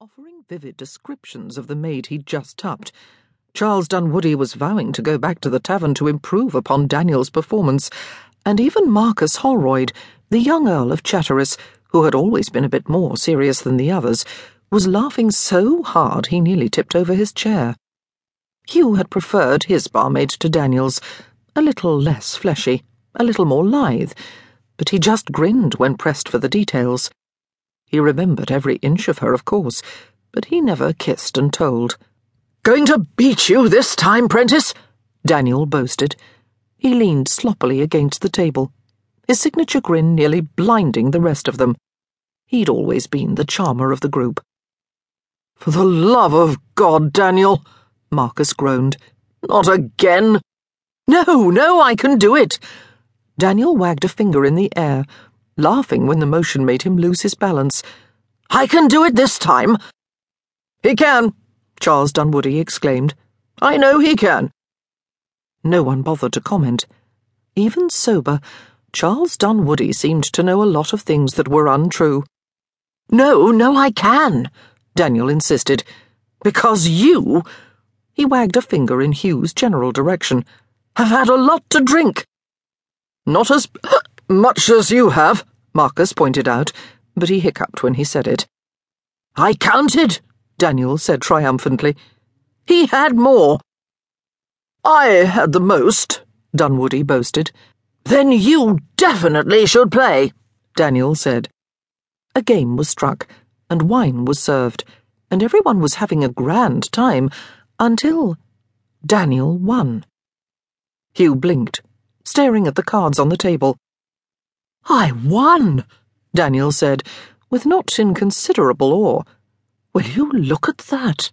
offering vivid descriptions of the maid he'd just tupped. Charles Dunwoody was vowing to go back to the tavern to improve upon Daniel's performance, and even Marcus Holroyd, the young Earl of Chatteris, who had always been a bit more serious than the others, was laughing so hard he nearly tipped over his chair. Hugh had preferred his barmaid to Daniel's, a little less fleshy, a little more lithe, but he just grinned when pressed for the details. He remembered every inch of her, of course, but he never kissed and told. Going to beat you this time, Prentice? Daniel boasted. He leaned sloppily against the table, his signature grin nearly blinding the rest of them. He'd always been the charmer of the group. For the love of God, Daniel, Marcus groaned. Not again. No, no, I can do it. Daniel wagged a finger in the air, laughing when the motion made him lose his balance. I can do it this time. He can, Charles Dunwoody exclaimed. I know he can. No one bothered to comment. Even sober, Charles Dunwoody seemed to know a lot of things that were untrue. No, no, I can, Daniel insisted. Because you, he wagged a finger in Hugh's general direction, have had a lot to drink. Not as much as you have, Marcus pointed out, but he hiccuped when he said it. I counted, Daniel said triumphantly. He had more. I had the most, Dunwoody boasted. Then you definitely should play, Daniel said. A game was struck, and wine was served, and everyone was having a grand time until Daniel won. Hugh blinked, staring at the cards on the table. I won, Daniel said, with not inconsiderable awe. Will you look at that?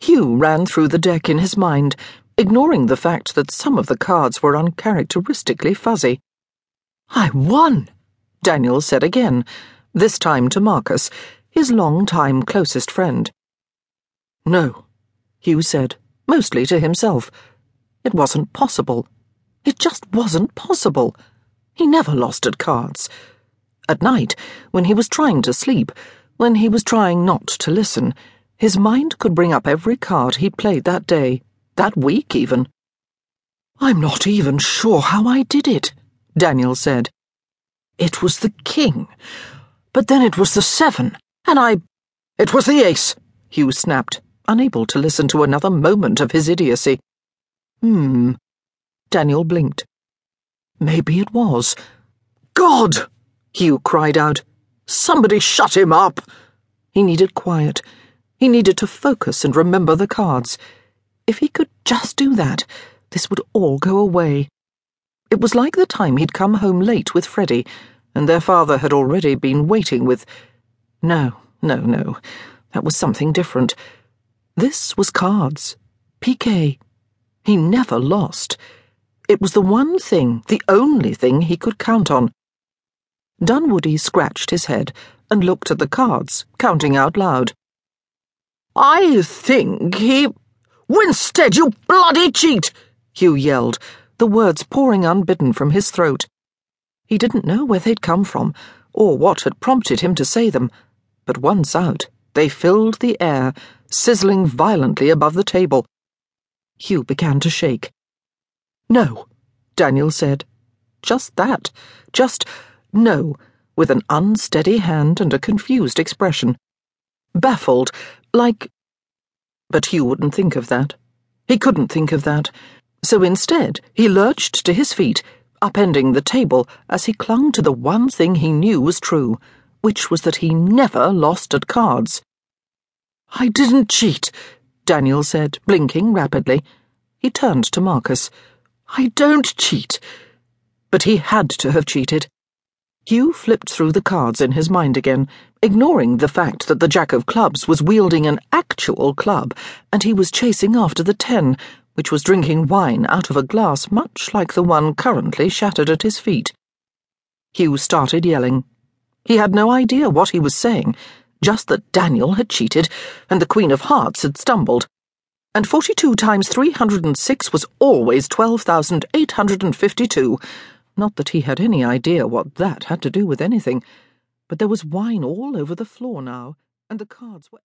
Hugh ran through the deck in his mind, ignoring the fact that some of the cards were uncharacteristically fuzzy. I won, Daniel said again, this time to Marcus, his long-time closest friend. No, Hugh said, mostly to himself. It wasn't possible. It just wasn't possible. He never lost at cards. At night, when he was trying to sleep, when he was trying not to listen, his mind could bring up every card he'd played that day, that week even. I'm not even sure how I did it, Daniel said. It was the king, but then it was the seven, and I. It was the ace, Hugh snapped, unable to listen to another moment of his idiocy. Hmm. Daniel blinked. Maybe it was. God! Hugh cried out. Somebody shut him up! He needed quiet. He needed to focus and remember the cards. If he could just do that, this would all go away. It was like the time he'd come home late with Freddie, and their father had already been waiting with. No, no, no. That was something different. This was cards. Piquet. He never lost. It was the one thing, the only thing he could count on. Dunwoody scratched his head and looked at the cards, counting out loud. I think he. Winstead, you bloody cheat! Hugh yelled, the words pouring unbidden from his throat. He didn't know where they'd come from, or what had prompted him to say them, but once out, they filled the air, sizzling violently above the table. Hugh began to shake. No, Daniel said. Just that. Just no, with an unsteady hand and a confused expression. Baffled, like. But Hugh wouldn't think of that. He couldn't think of that. So instead, he lurched to his feet, upending the table as he clung to the one thing he knew was true, which was that he never lost at cards. I didn't cheat, Daniel said, blinking rapidly. He turned to Marcus. I don't cheat. But he had to have cheated. Hugh flipped through the cards in his mind again, ignoring the fact that the Jack of Clubs was wielding an actual club, and he was chasing after the ten, which was drinking wine out of a glass much like the one currently shattered at his feet. Hugh started yelling. He had no idea what he was saying, just that Daniel had cheated and the Queen of Hearts had stumbled. And 42 times 306 was always 12,852 not that he had any idea what that had to do with anything, but there was wine all over the floor now, and the cards were.